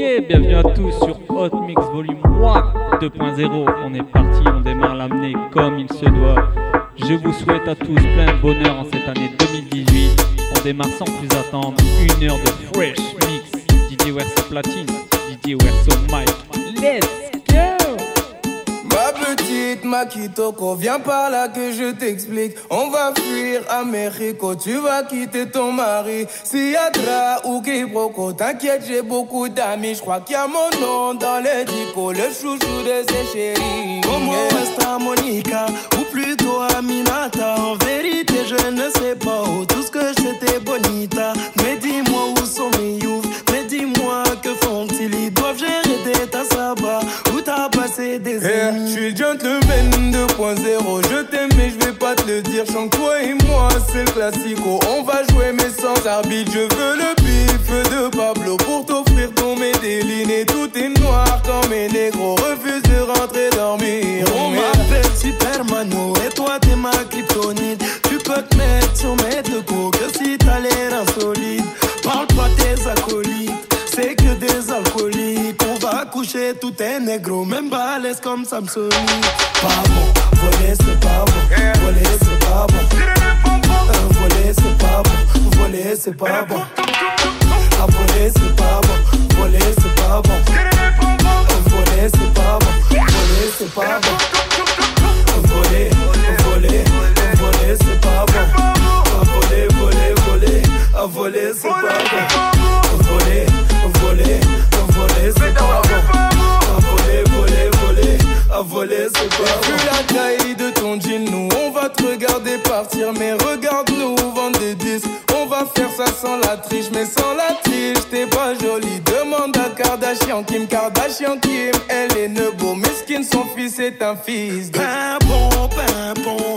Bienvenue à tous sur Hot Mix Volume 1 2.0. On est parti, on démarre l'amener comme il se doit. Je vous souhaite à tous plein de bonheur en cette année 2018. On démarre sans plus attendre une heure de fresh mix. Didier Werso Platine, Didier Werso Mike. Let's! Petite Makitoko, viens par là que je t'explique. On va fuir à tu vas quitter ton mari. Si Adra ou quiproquo, t'inquiète, j'ai beaucoup d'amis. Je crois qu'il y a mon nom dans le dico, le chouchou de ses chéris. Como esta Monica, ou plutôt Aminata. En vérité, je ne sais pas où. Tout ce que je sais, Je t'aime mais je vais pas te le dire. Chante toi et moi c'est le classico. On va jouer mais sans arbitre. Je veux le pif de Pablo Pour t'offrir ton médéline Et tout est noir quand mes négros Refusent de rentrer dormir. On m'appelle Supermano Et toi t'es ma kryptonite. Tu peux te mettre sur mes deux coups Que si t'as l'air insolite. Parle pas tes acolytes. Coucher tout est négro, même balèze comme Samsonite. Pas bon, voler c'est pas bon, voler c'est pas bon. Voler c'est pas bon, voler c'est pas bon. Voler c'est pas bon, voler c'est pas bon. Voler c'est pas bon, voler c'est pas bon. C'est pas Vu la taille de ton jean, nous on va te regarder partir, mais regarde-nous vendre des disques. On va faire ça sans la triche, mais sans la triche, t'es pas jolie. Demande à Kardashian, Kim Kardashian, Kim, elle est nebo. Miskin, son fils est un fils de. Pimpon, pimpon,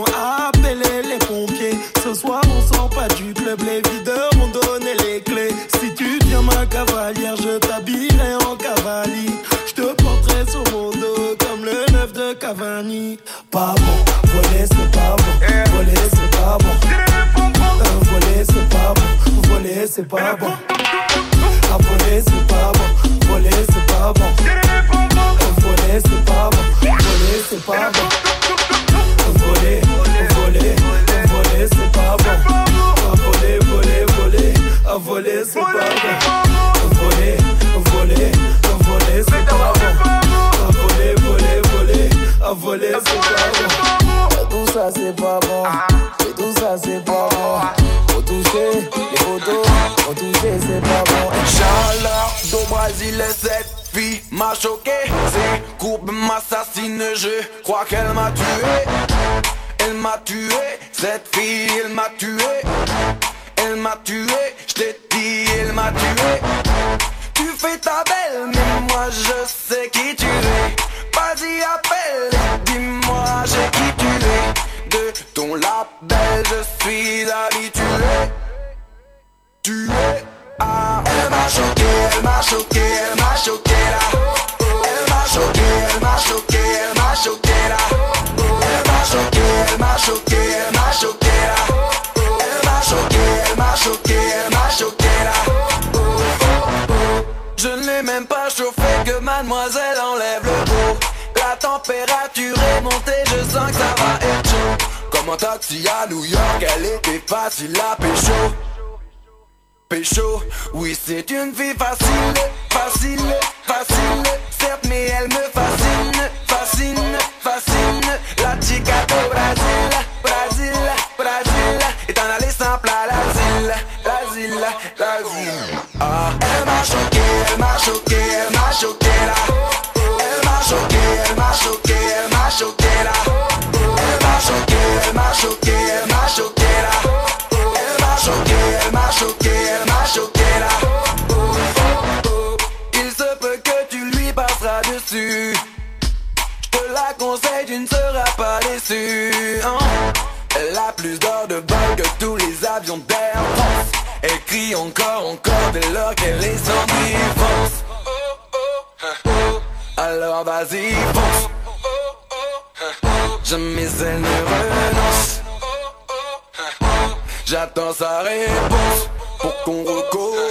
c'est pas bon. aquel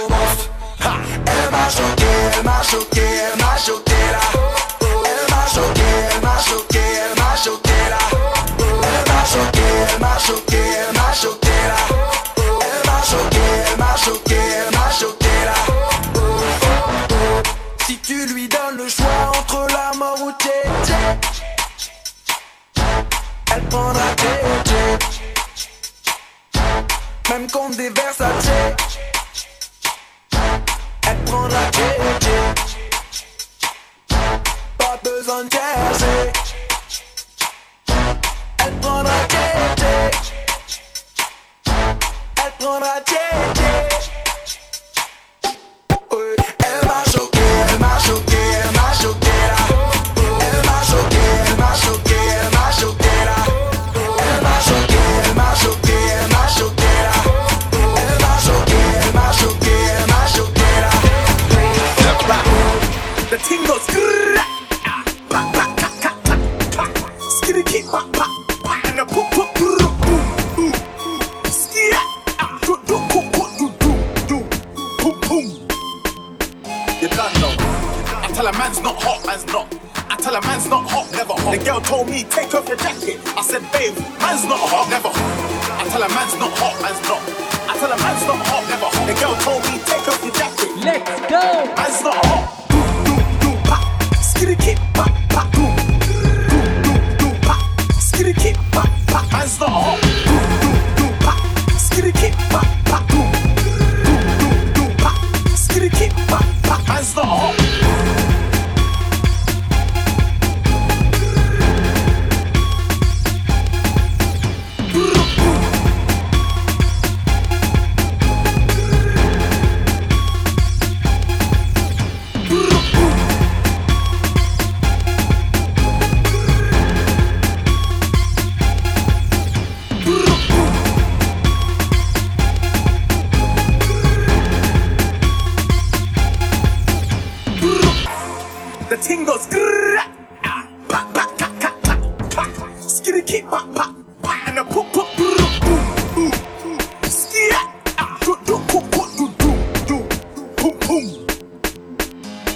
most ha, Elmások, elmások, elmások, elmások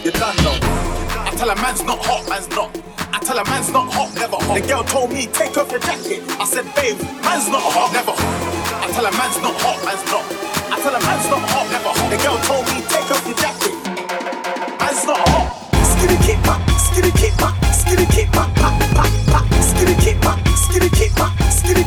you done know. I tell a man's not hot, man's not. I tell a man's not hot, never hot. The girl told me, take off your jacket. I said, babe, man's not hot, never hot. I tell a man's not hot, man's not. I tell a man's not hot, never hot. The girl told me, take off your jacket. Man's not hot. Skitty keep up, skitty keep up, skitty keep up, back, back, back. Skitty keep back, skitty keep back, skitty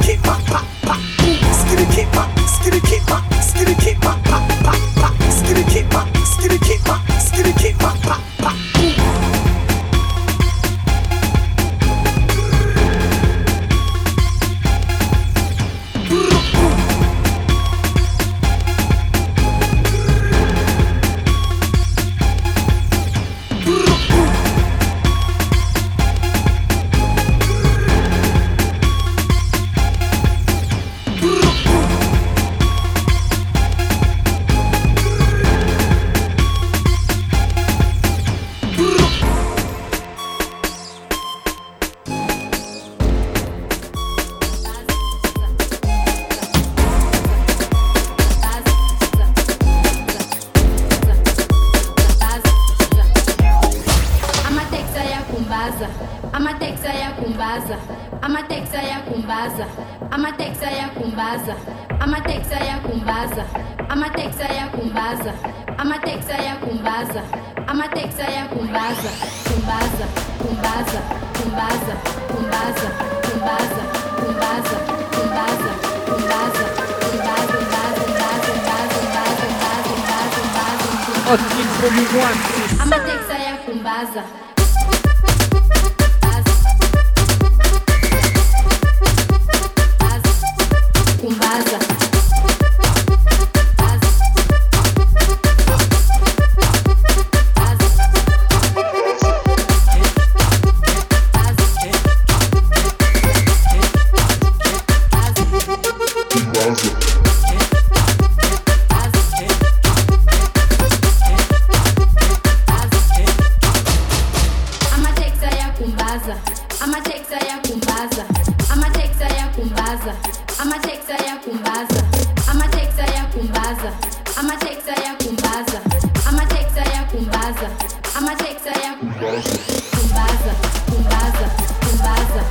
Tumbaza, tumbaza, tumbaza.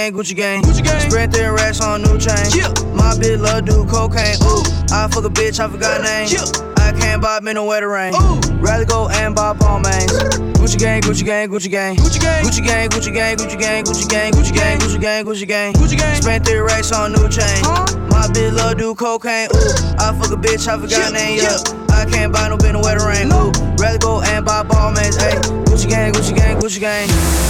Elle Gucci gang. Gucci gang. Spread their racks on new chain. Yeah. My bitch love do cocaine. Ooh. I fuck a bitch, I forgot name. Yeah. I can't buy me no wetter rain. Ooh. Rather go and buy Balmains. Gucci gang, Gucci gang, Gucci gang. Gucci gang. Gucci gang, Gucci gang, Gucci gang, Gucci gang, Gucci gang, Gucci gang, Gucci gang. Gucci gang. Spent their racks on new chain. Huh? My bitch love do cocaine. Ooh. I fuck a bitch, I forgot name. Yeah. I can't buy no no wetter rain. Ooh. Rather go and buy Balmains. Hey. Gucci gang, Gucci gang, Gucci gang.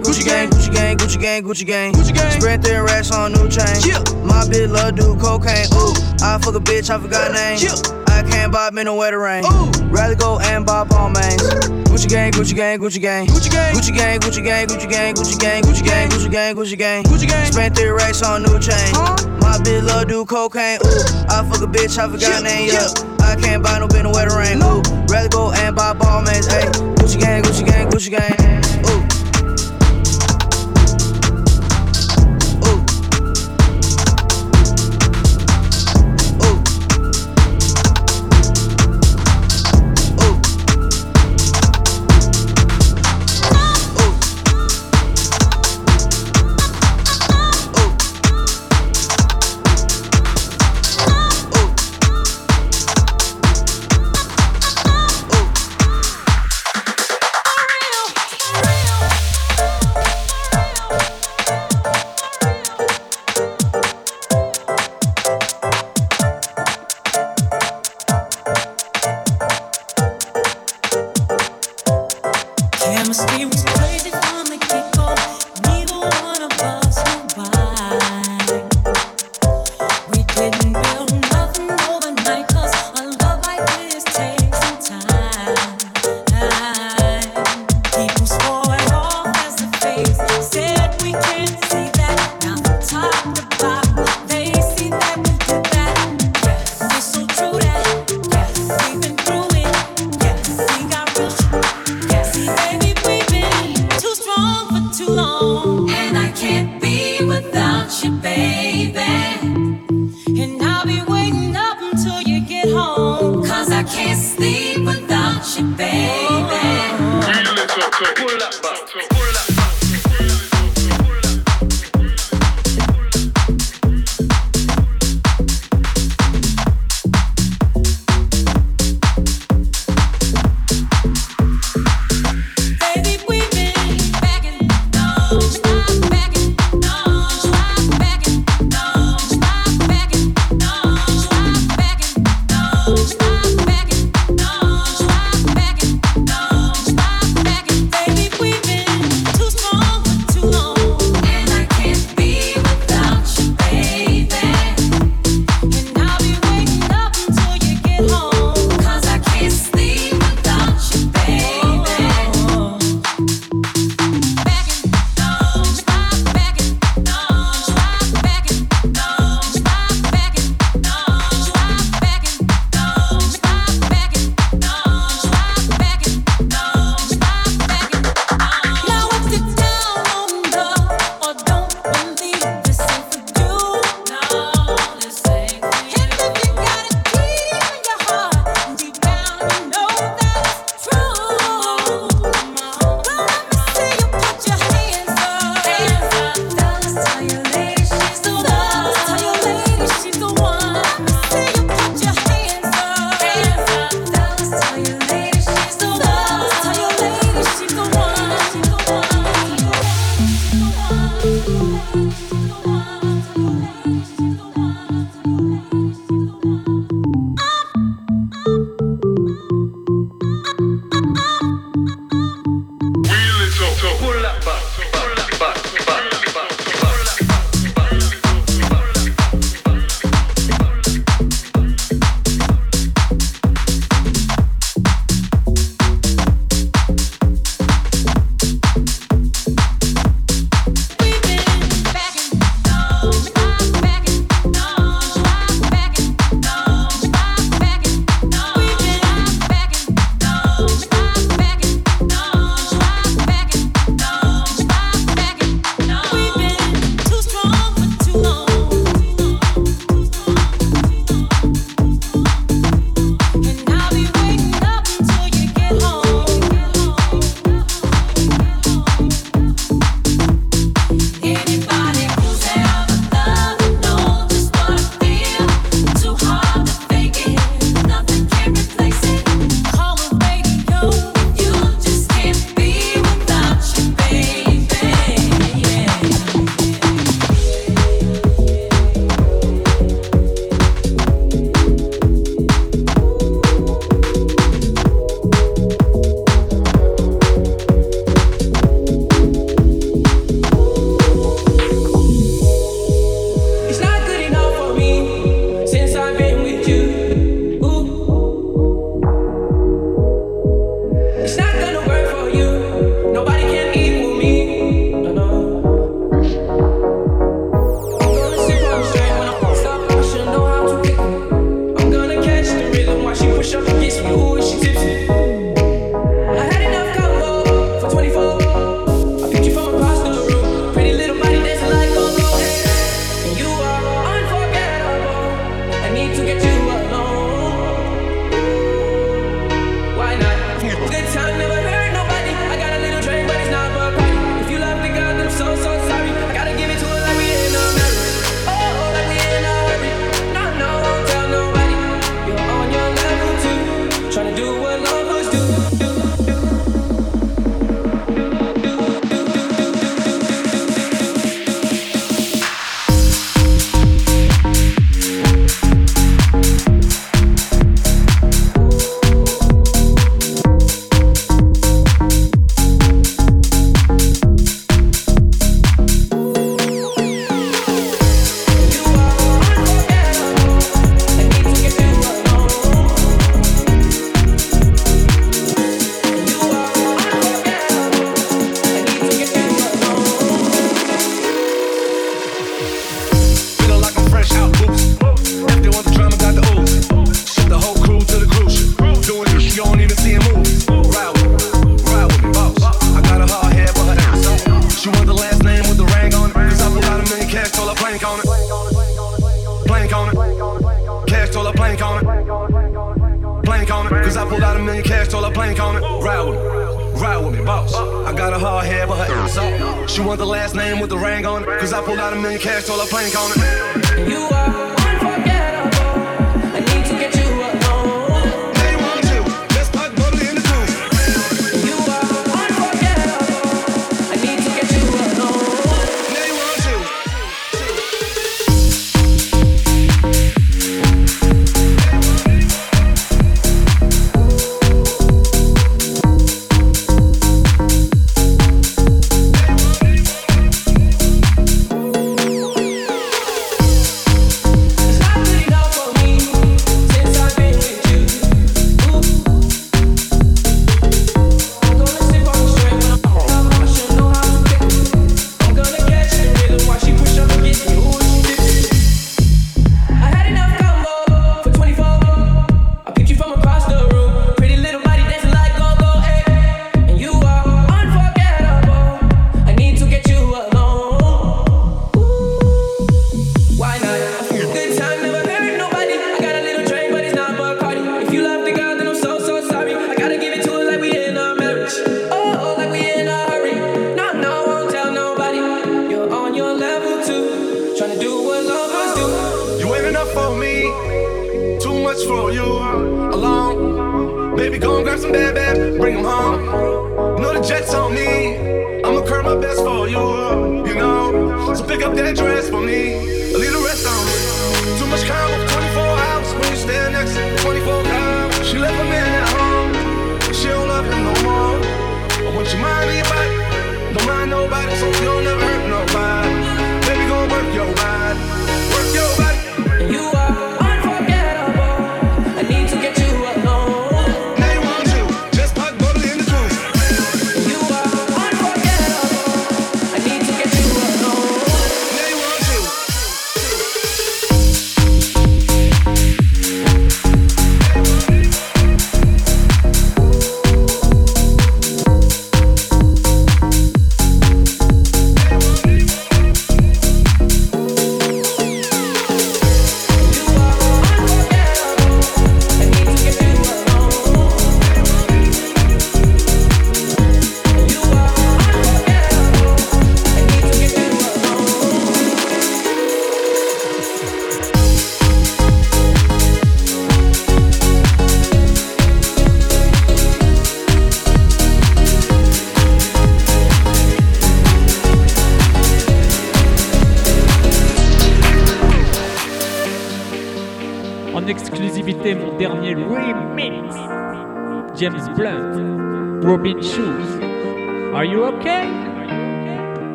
gang, Gucci gang, Gucci gang, Gucci gang, Gucci gang, Gucci gang. Spread their racks on new chain. Yeah. My bitch love do cocaine. Ooh. I fuck a bitch, I forgot name. Yeah. I can't buy me no wetter rain. Rather go and buy Balmains. Gucci gang, Gucci gang, Gucci gang. Gucci gang, Gucci gang, Gucci gang, Gucci gang, Gucci gang, Gucci gang, Gucci gang, Gucci gang. Gucci gang. Spent three racks on new chain. My bitch love do cocaine. Ooh, I fuck a bitch, I forgot name. Yeah, I can't buy no bin no wetter rain. Ooh, rather go and buy Balmains. Hey, Gucci gang, Gucci gang, Gucci gang.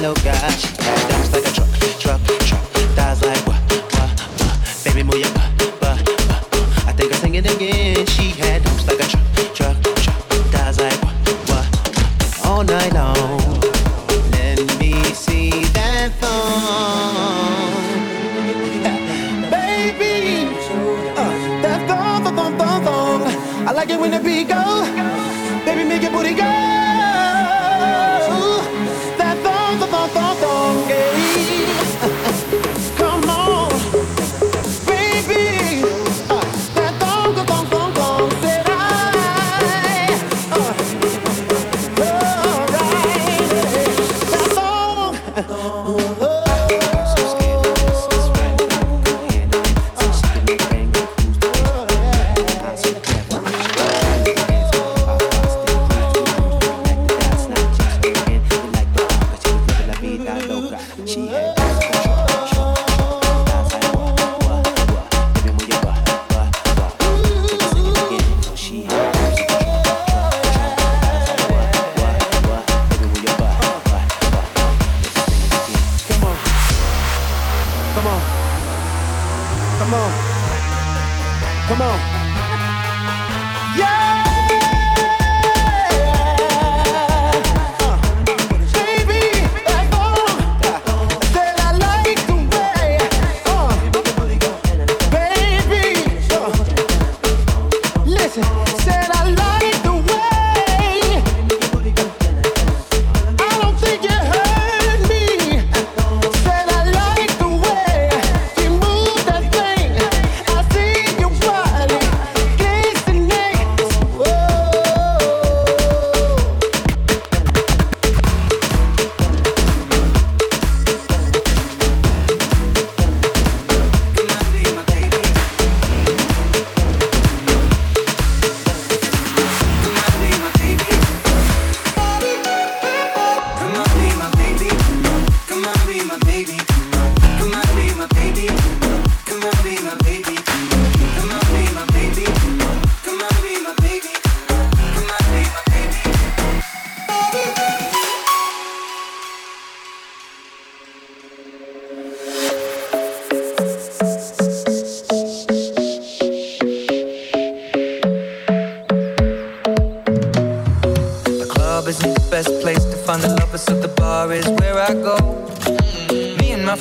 low guy. She like a truck, truck.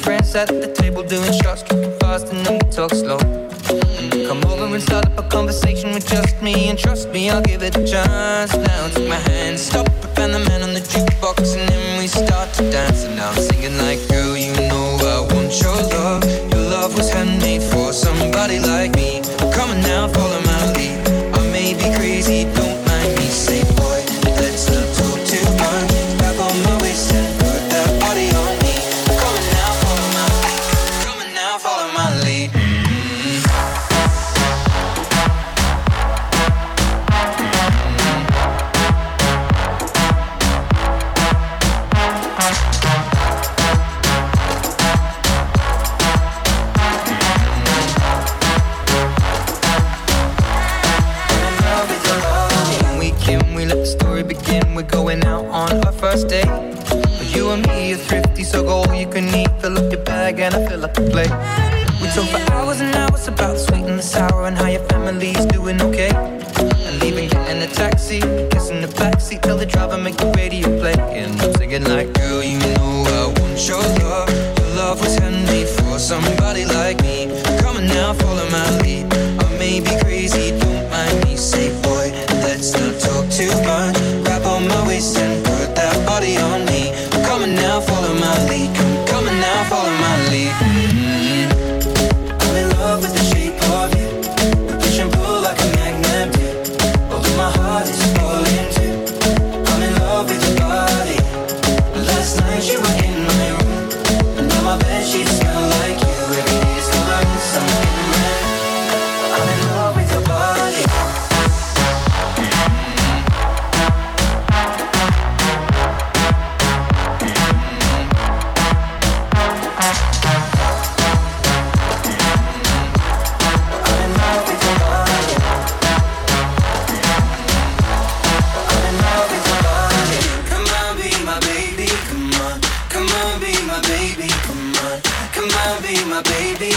friends at the table doing shots, drinking fast, and then we talk slow. Come over and start up a conversation with just me, and trust me, I'll give it a chance. Now take my hand, stop.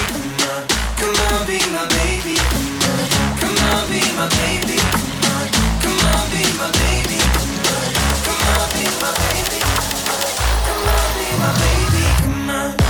Come on, be my baby. Come on, be my baby, come on.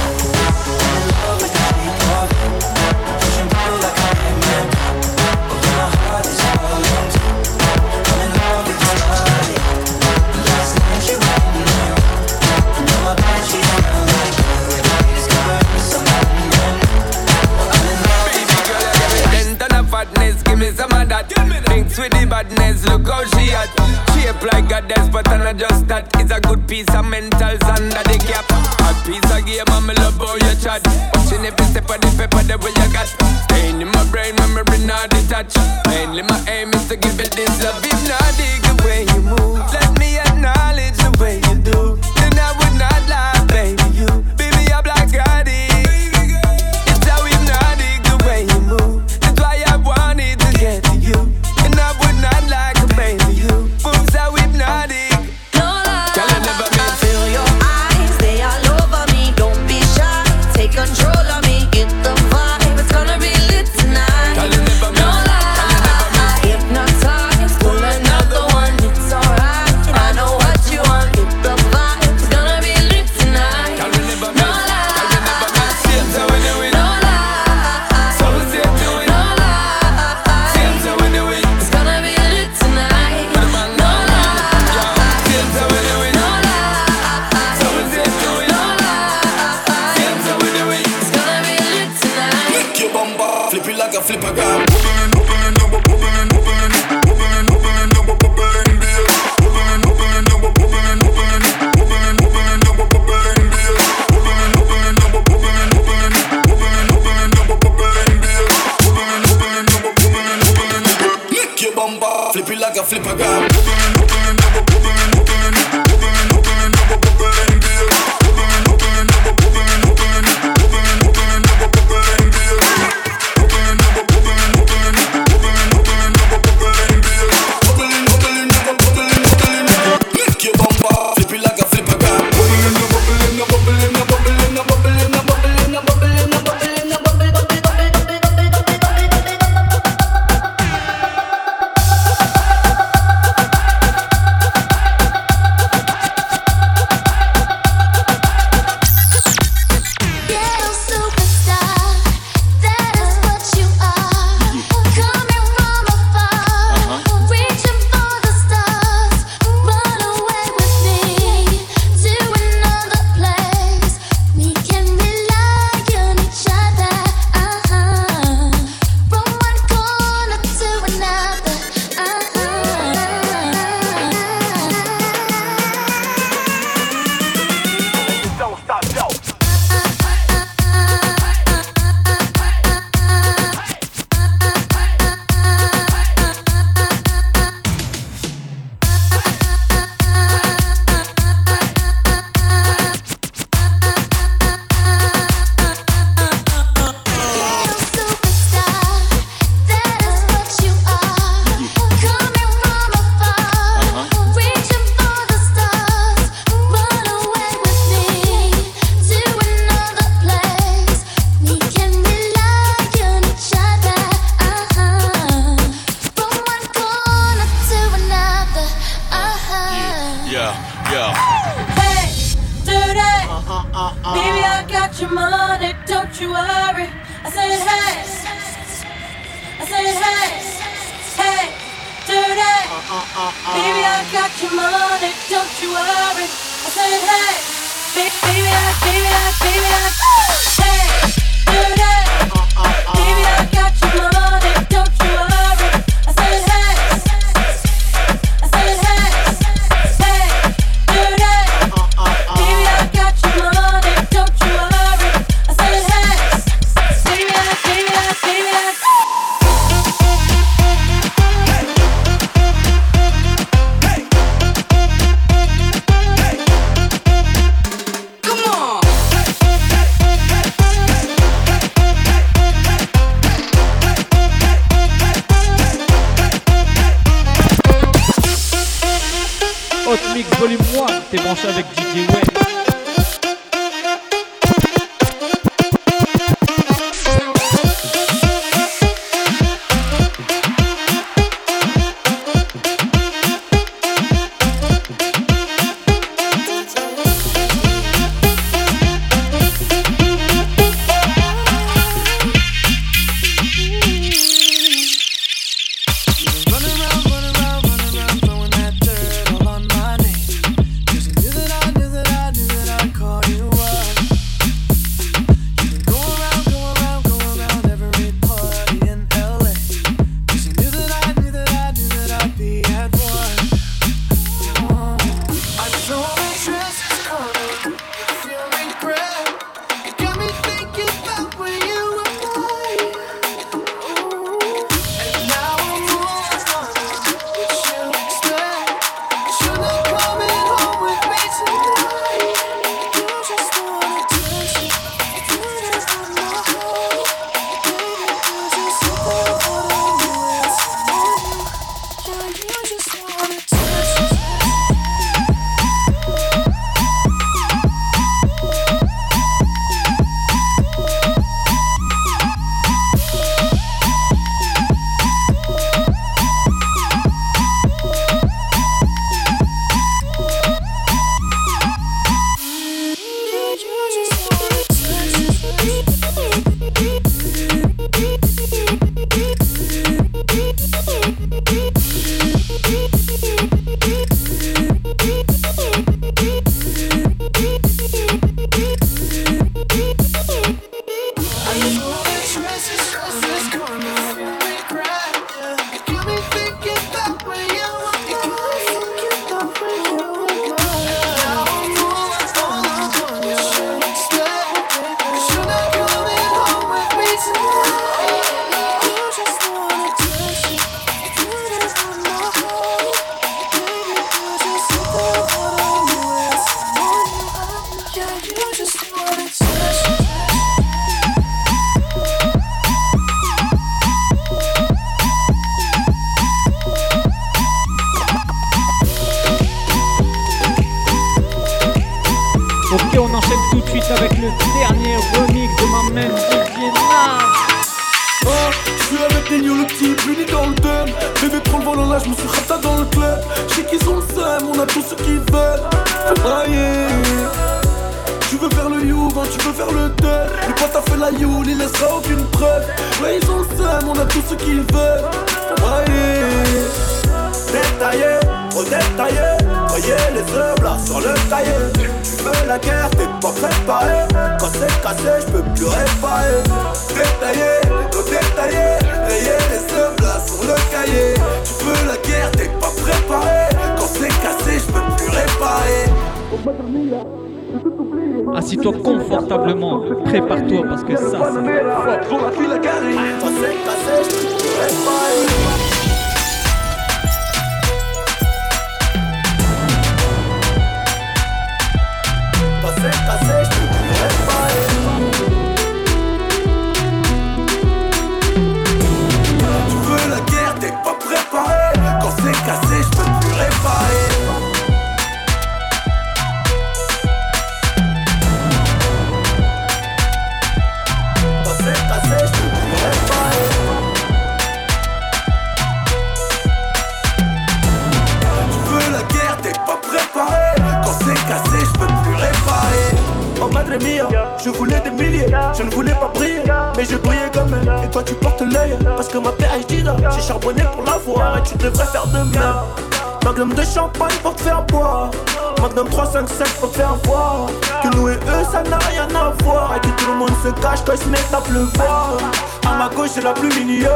mixed with the badness, look how she at Shape like a death, but I just that. It's a good piece of mentals under the cap. A piece of game, I'm love how you chat. Watching every step of the paper, the way you got. Staying in my brain, memory not detached. Mainly my aim is to give it this love. If not dig the way you move. Let me acknowledge the way you do. Then I would not lie, baby, you seum, on a tout ce qu'ils veulent. Tu veux faire le you, tu veux faire le deux. Le pote a fait la you, il laissera aucune preuve. Ouais ils ont le seum, on a tout ce qu'ils veulent Ah yeah. Détaillé, au détaillé Voyez les œufs là sur le cahier Tu veux la guerre, t'es pas préparé. Quand c'est cassé, je peux plus réparer. Détaillé, au détaillé Voyez les œufs là sur le cahier. Tu veux la guerre, t'es pas préparé cassé, je peux plus réparer. Assis-toi confortablement, prépare-toi parce que ça, c'est fort. Tu veux la guerre, t'es pas préparé. Quand c'est cassé, je peux plus réparer Je voulais des milliers Je ne voulais pas briller, mais je brillais quand même Et toi tu portes l'œil, parce que ma PhD là J'ai charbonné pour l'avoir, et tu devrais faire de même. Magnum de champagne pour te faire boire. Magnum 357 pour te faire voir. Que nous et eux ça n'a rien à voir. Et que tout le monde se cache quand il se met à pleuvoir. À ma gauche j'ai la plus mignonne.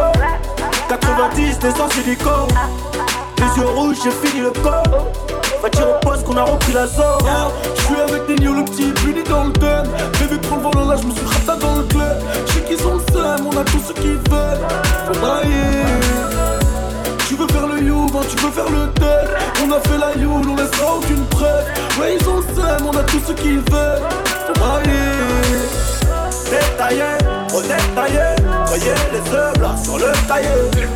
90 des en silicone. Les yeux rouges j'ai fini le corps Va dire au poste qu'on a repris la zone. Je suis avec des nions, le petit puni dans le dun Bébé prend le volant là, je me suis rata dans le club. Je sais qu'ils ont le seum, on a tout ce qu'ils veulent. Ah yeah. Tu veux faire le you, ben tu veux faire le deux On a fait la you, on laissera aucune preuve. Ouais ils ont le seum, on a tout ce qu'ils veulent. Ah yeah. Détaillé, au détaillé Voyez les œufs là sur le cahier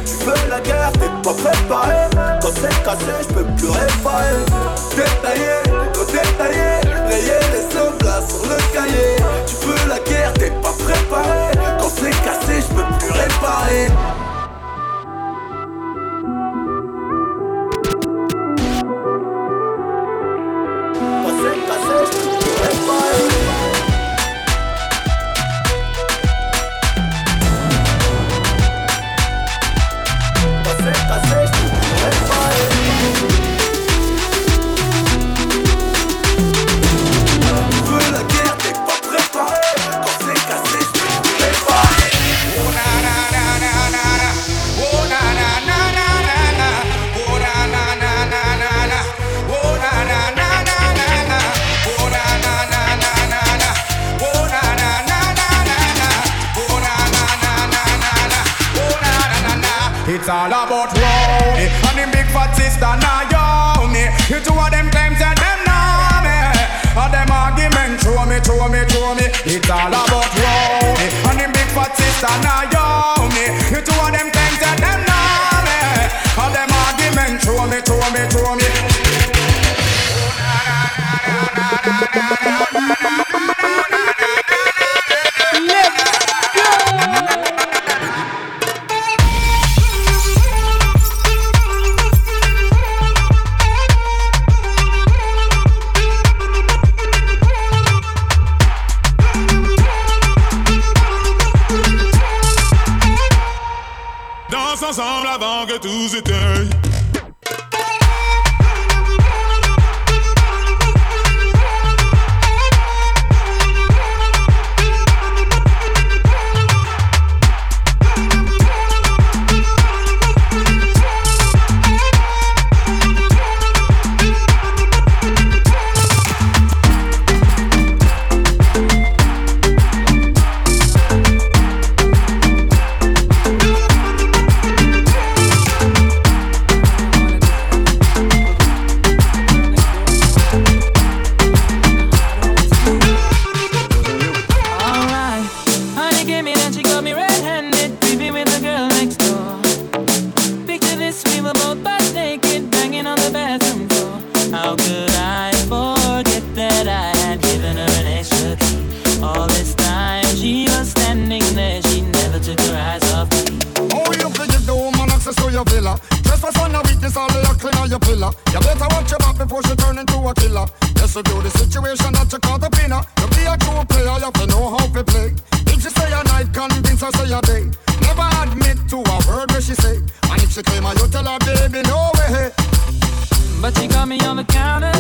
Tu veux la guerre, t'es pas préparé. Quand c'est cassé, je peux plus réparer Détaillé, au détaillé Voyez les là sur le cahier. Tu veux la guerre, t'es pas préparé. Quand c'est cassé, je peux plus réparer Quand c'est cassé, je peux plus réparer girl, you have know how to play. If she say a night, convince her say a day. Never admit to a word where she say. And if she claim her, you tell her, baby, no way. But she got me on the counter.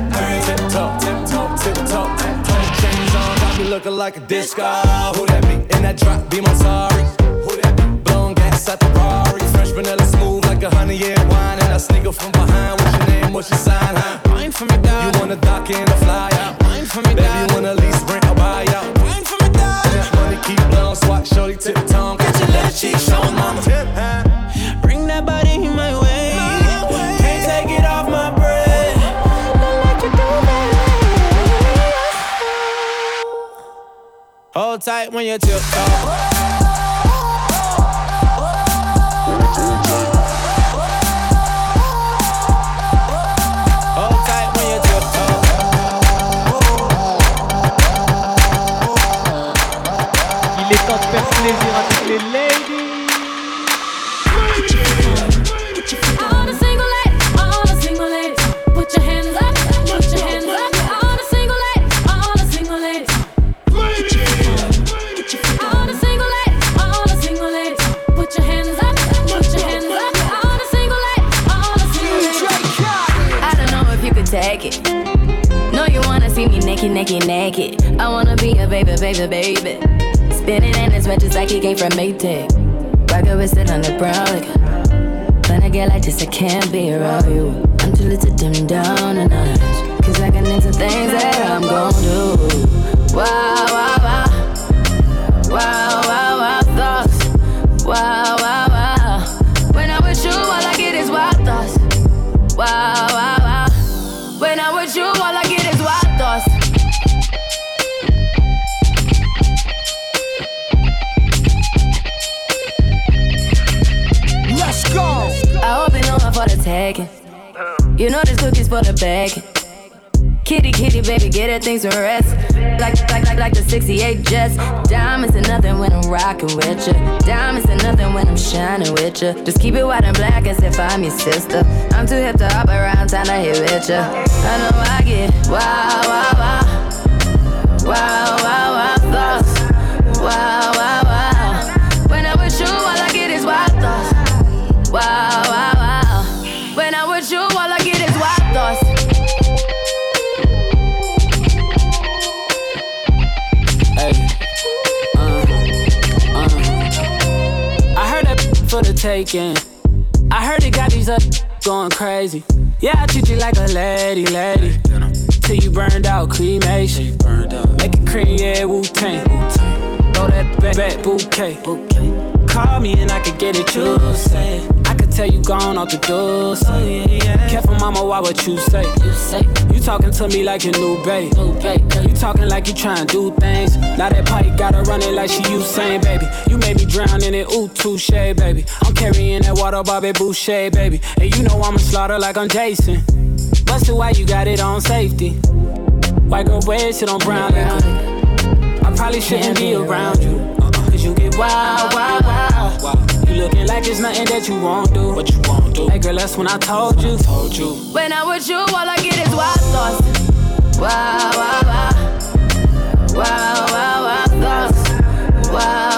Right cheek. Tip top, tip top, tip top. Chains on, got me looking like a disco. Who that be? In that drop, be my sorry. Who that be? Blowing gas at the Rari. Fresh vanilla smooth like a honey year wine. And I sneak up from behind. What's your name? What's your sign? Huh? Wine for me, dog. You wanna dock in or fly out? Wine for me, Baby, you wanna lease, rent Tight when you tiptoe. Naked, naked. I wanna be a baby, baby, baby. Spinning in his red just like he came from Maytag. Rocket with it on the brown like When I get like this, I can't be around you. I'm too little to dim down a notch. Cause I can into things that I'm gon' do. Wow, wow. Wow, wow, for the taking. You know this cookie's for the bag. Kitty, kitty, baby, get her things to rest. Like, like, like, like the 68 Jets. Diamonds are nothing when I'm rocking with you. Diamonds are nothing when I'm shining with you. Just keep it white and black as if I'm your sister. I'm too hip to hop around, time to hit with you. I know I get wow, wow, wow. Wow, wow, wow, thoughts. Wow, wow. Uh. I heard it got these up going crazy. Yeah, I treat you like a lady, lady. Till you burned out, cremation. Make it cream, yeah, Wu Tang. Throw that back, bouquet. Call me and I could get it, you say. Tell you gone off the door. Oh, say. Careful, mama, why what you say? You say you talking to me like your new babe. You talking like you trying to do things. Now that party got her running like she Usain, baby. You made me drown in it, ooh, touche, baby. I'm carrying that water, Bobby Boucher, baby. And you know I'ma slaughter like I'm Jason. Busted, why you got it on safety? White girl wear shit on brown liquor. I probably shouldn't be around you. Uh-uh. Cause you get wild, wild, wild. You looking like it's nothing that you won't do. What you won't do. Hey girl, that's when I told you. Told you. When I'm with you, all I get is wild thoughts. Wow, wow, wow. Wow, wow, wow thoughts. Wow, wow, wow.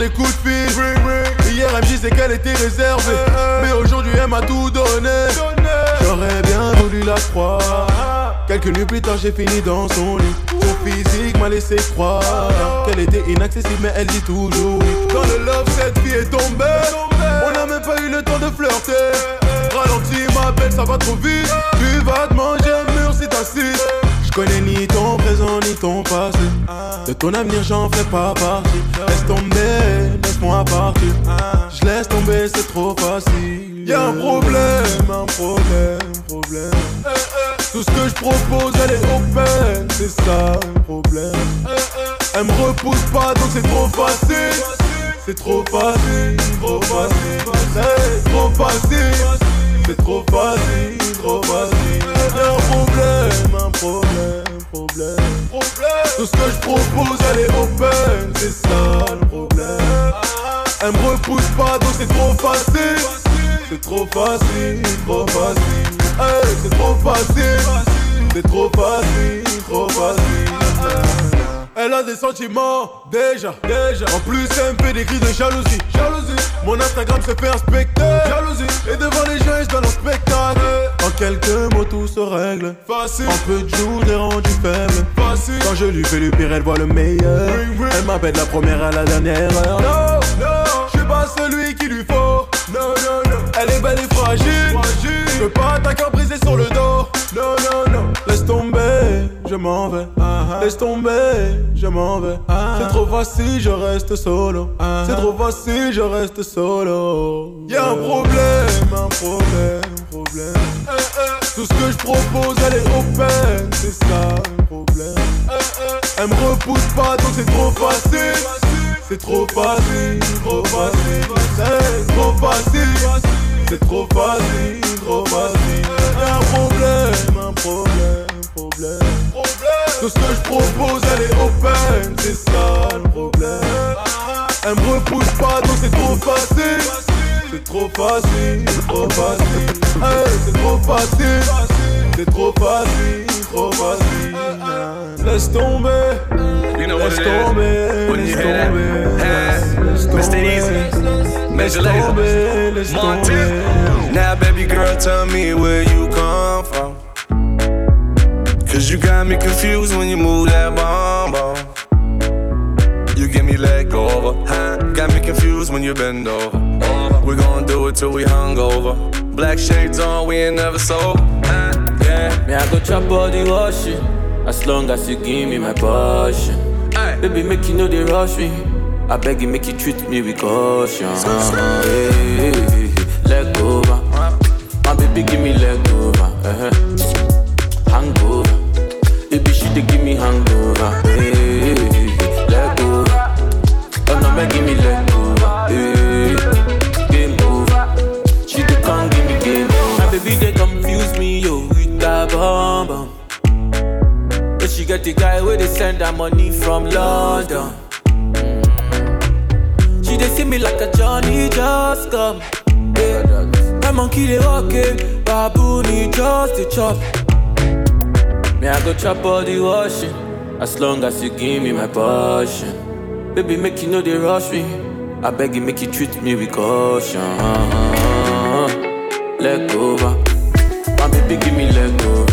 Des coups de fil. Hier elle me disait qu'elle était réservée. Mais aujourd'hui elle m'a tout donné. J'aurais bien voulu la croire. Quelques nuits plus tard j'ai fini dans son lit. Son physique m'a laissé croire Qu'elle était inaccessible mais elle dit toujours Dans le love cette fille est tombée On n'a même pas eu le temps de flirter. Ralentis ma belle ça va trop vite. Tu vas te manger un mur si t'insistes je connais ni ton présent ni ton passé. De ton avenir, j'en fais pas partie. Laisse tomber, laisse-moi partir. Je laisse tomber, c'est trop facile. Y'a un problème, un problème, un problème. Tout ce que je propose, elle est open. C'est ça le problème. Elle me repousse pas, donc c'est trop facile. c'est trop facile, trop facile, c'est trop facile, c'est trop facile, trop facile. Un problème, un problème, problème, problème. Tout ce que je propose, elle est open, c'est ça le problème. Elle me repousse pas, donc c'est trop facile. C'est trop facile, trop facile. Hey, c'est trop facile, c'est trop facile, trop facile. Elle a des sentiments, déjà, déjà. En plus, elle me fait des cris de jalousie, jalousie. Mon Instagram se fait inspecter, jalousie. Et devant les gens, je donne un spectacle. En quelques mots, tout se règle. Facile. En peu de jours, j'ai rendu faible. Facile. Quand je lui fais le pire, elle voit le meilleur. Elle m'appelle la première à la dernière heure. Non, non, je suis pas celui qu'il lui faut. Non, non, non. Elle est belle et fragile. Je veux pas attaquer briser sur le dos. Non, non, non. Laisse tomber, je m'en vais. Laisse tomber, je m'en vais. C'est trop facile, je reste solo. C'est trop facile, je reste solo. Y'a un problème, un problème, problème. Tout ce que je propose, elle est open. C'est ça le problème. Elle me repousse pas, donc c'est trop facile. C'est trop facile, trop facile. C'est trop facile. C'est trop facile, trop facile. Y'a un problème, un problème, problème. Tout ce que je propose, elle est open, c'est ça le problème. Elle me repousse pas, donc c'est trop facile. C'est trop facile, trop facile. Hey, c'est trop facile. C'est trop facile, trop facile. Laisse tomber. You know what Laisse tomber, laisse tomber. Laisse tomber. Easy, Major Laisse tomber, Lazer, laisse Montana. Now, baby girl, tell me where you come from. Cause you got me confused when you move that bomb. You give me leg over, huh? Got me confused when you bend over. We're gonna do it till we hungover. Black shades on, we ain't never sober. Huh? Yeah. Me, I go chop body washing. As long as you give me my passion. Baby, make you know they rush me. I beg you, make you treat me with caution. Hey, hey, hey, leg over. My baby, give me leg over. Uh-huh. Dey give me hangover. Eh, hey, hey, hey, leg over. Oh no, make give me leg over. Eh, hey, game over. She dey come give me game. My baby, they confuse me, yo, with that bomb bomb. But she get the guy where they send her money from London. She they see me like a Johnny just come. Yeah. My monkey they walking, baboon he just the chop. Me I go chop all the washing, as long as you give me my passion. Baby make you know they rush me. I beg you make you treat me with caution. Leg over, my baby give me leg over.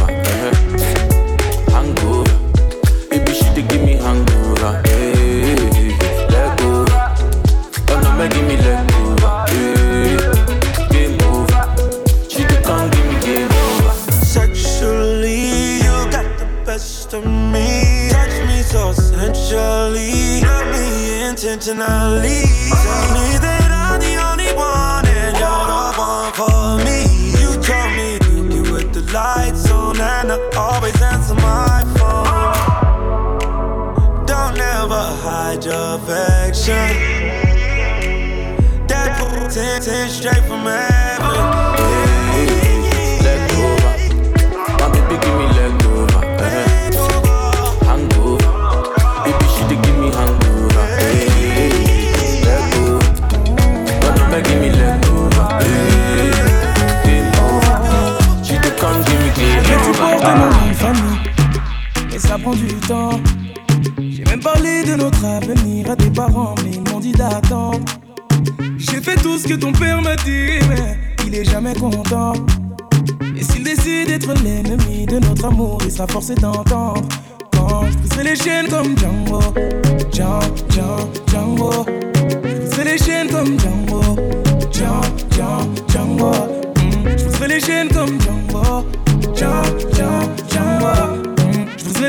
Me intentionally. Tell me that I'm the only one and you're the one for me. You told me to get with the lights on and I always answer my phone. Don't ever hide your affection. That potential straight from heaven. J'ai même parlé de notre avenir à tes parents, mais ils m'ont dit d'attendre. J'ai fait tout ce que ton père m'a dit, mais il est jamais content. Et s'il décide d'être l'ennemi de notre amour, il sera forcé d'entendre. Quand je briserai les chaînes comme Django, Django, Django, Django. Je les chaînes comme Django, Django, Django. Mm. Briserai les chaînes comme Django, Django, Django.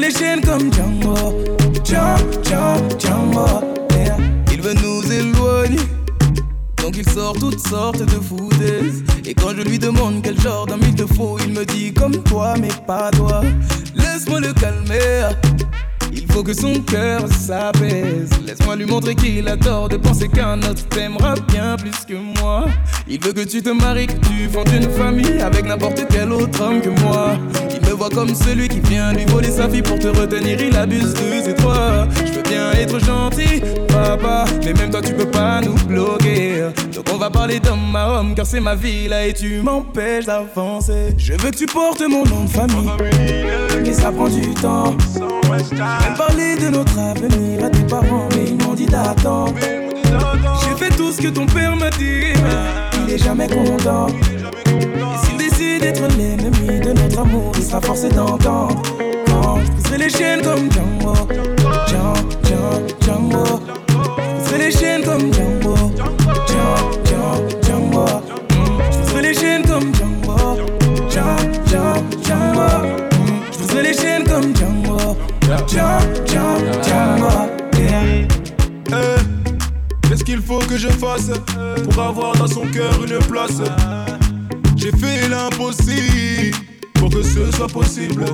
Les chaînes comme Django, Django, Django. Yeah. Il veut nous éloigner. Donc il sort toutes sortes de foutaises Et quand je lui demande quel genre d'homme il te faut Il me dit comme toi mais pas toi Laisse-moi le calmer faut que son cœur s'apaise. Laisse-moi lui montrer qu'il a tort de penser qu'un autre t'aimera bien plus que moi. Il veut que tu te maries, que tu fondes une famille avec n'importe quel autre homme que moi. Il me voit comme celui qui vient lui voler sa fille pour te retenir. Il abuse de ses droits. Je veux bien être gentil, papa, mais même toi tu peux pas nous bloquer. Donc on va parler d'homme à homme, car c'est ma vie là et tu m'empêches d'avancer. Je veux que tu portes mon nom de famille, mais ça prend du temps. Même de notre avenir à tes parents, mais ils m'ont dit d'attendre. J'ai fait tout ce que ton père m'a dit, mais il est jamais content. S'il décide d'être l'ennemi de notre amour, il sera forcé d'entendre. Quand les chaînes comme Django, Django, Django, Django. Je les chaînes comme Django, Django, Django. Je les chaînes comme Django, Django, Django. Je les chaînes comme Django, Django, Django, Django. Yeah. Eh, Qu'est-ce qu'il faut que je fasse pour avoir dans son cœur une place? J'ai fait l'impossible pour que ce soit possible.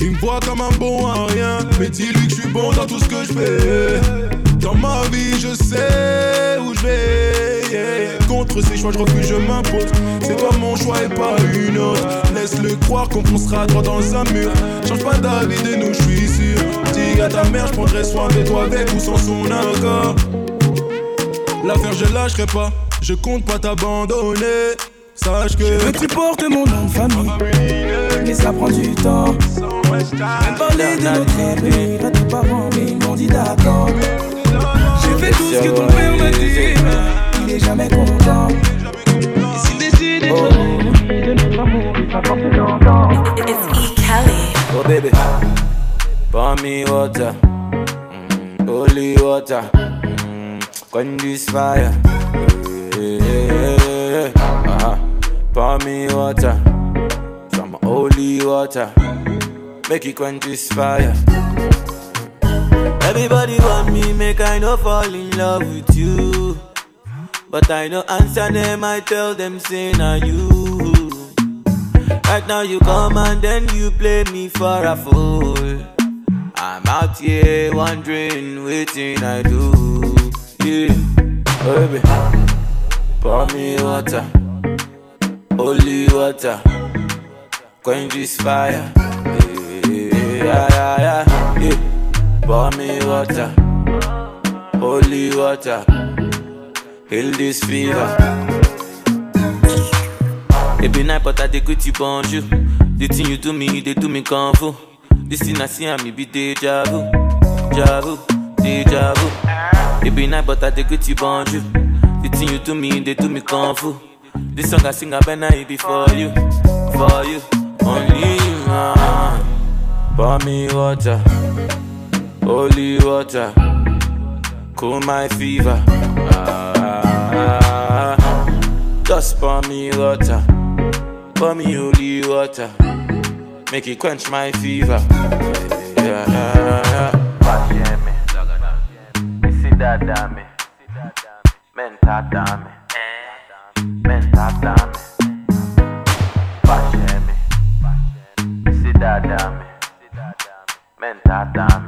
Il me voit comme un bon à rien, mais dis-lui que je suis bon dans tout ce que je fais. Dans ma vie, je sais où je vais. yeah. Contre ces choix, je refuse, je m'impose. C'est toi mon choix et pas une autre. Laisse-le croire qu'on foncera droit dans un mur. Change pas d'avis de nous, je suis sûr. Dis à ta mère, je prendrai soin de toi avec ou sans son accord. L'affaire, je lâcherai pas. Je compte pas t'abandonner. Sache que. Je veux que tu portes mon nom de famille, mais ça prend du temps. Même parler de notre avenir à tes parents, mais ils m'ont dit d'accord. J'ai fait tout ce que ton père m'a dit, il est jamais content. Et s'il décide d'être l'ennemi de notre amour, il sera forcé d'entendre. It's E. Kelly. Oh baby, pour me water, mm, holy water, mm, quench this fire. Uh-huh. Pour me water, some holy water, make it quench this fire. Everybody want me, make I no fall in love with you. But I no answer them, I tell them, say, now you. Right now you come and then you play me for a fool. I'm out here wondering, waiting I do. Yeah, baby, pour me water, holy water, quench this fire. Yeah, yeah, yeah, yeah. Pour me water, holy water, heal this fever. It be night, but I dey greet you bonjour. The thing you do me, they do me kung fu. This thing I see, I me be deja vu, deja vu, deja vu. It be night, but I dey greet you bonjour. The thing you do me, they do me kung fu. This song I sing, I better it be for you, for you, only you. Ah. Pour me water, holy water, cool my fever. Just pour me water. Pour me holy water, make it quench my fever. Yeah, dame, menta dame, menta dame, Basheme, cidade dame, menta dame,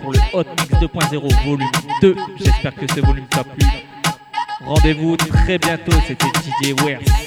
pour le Hot Mix 2.0 volume 2. J'espère que ce volume t'a plu. Rendez-vous très bientôt, c'était Didier Wers.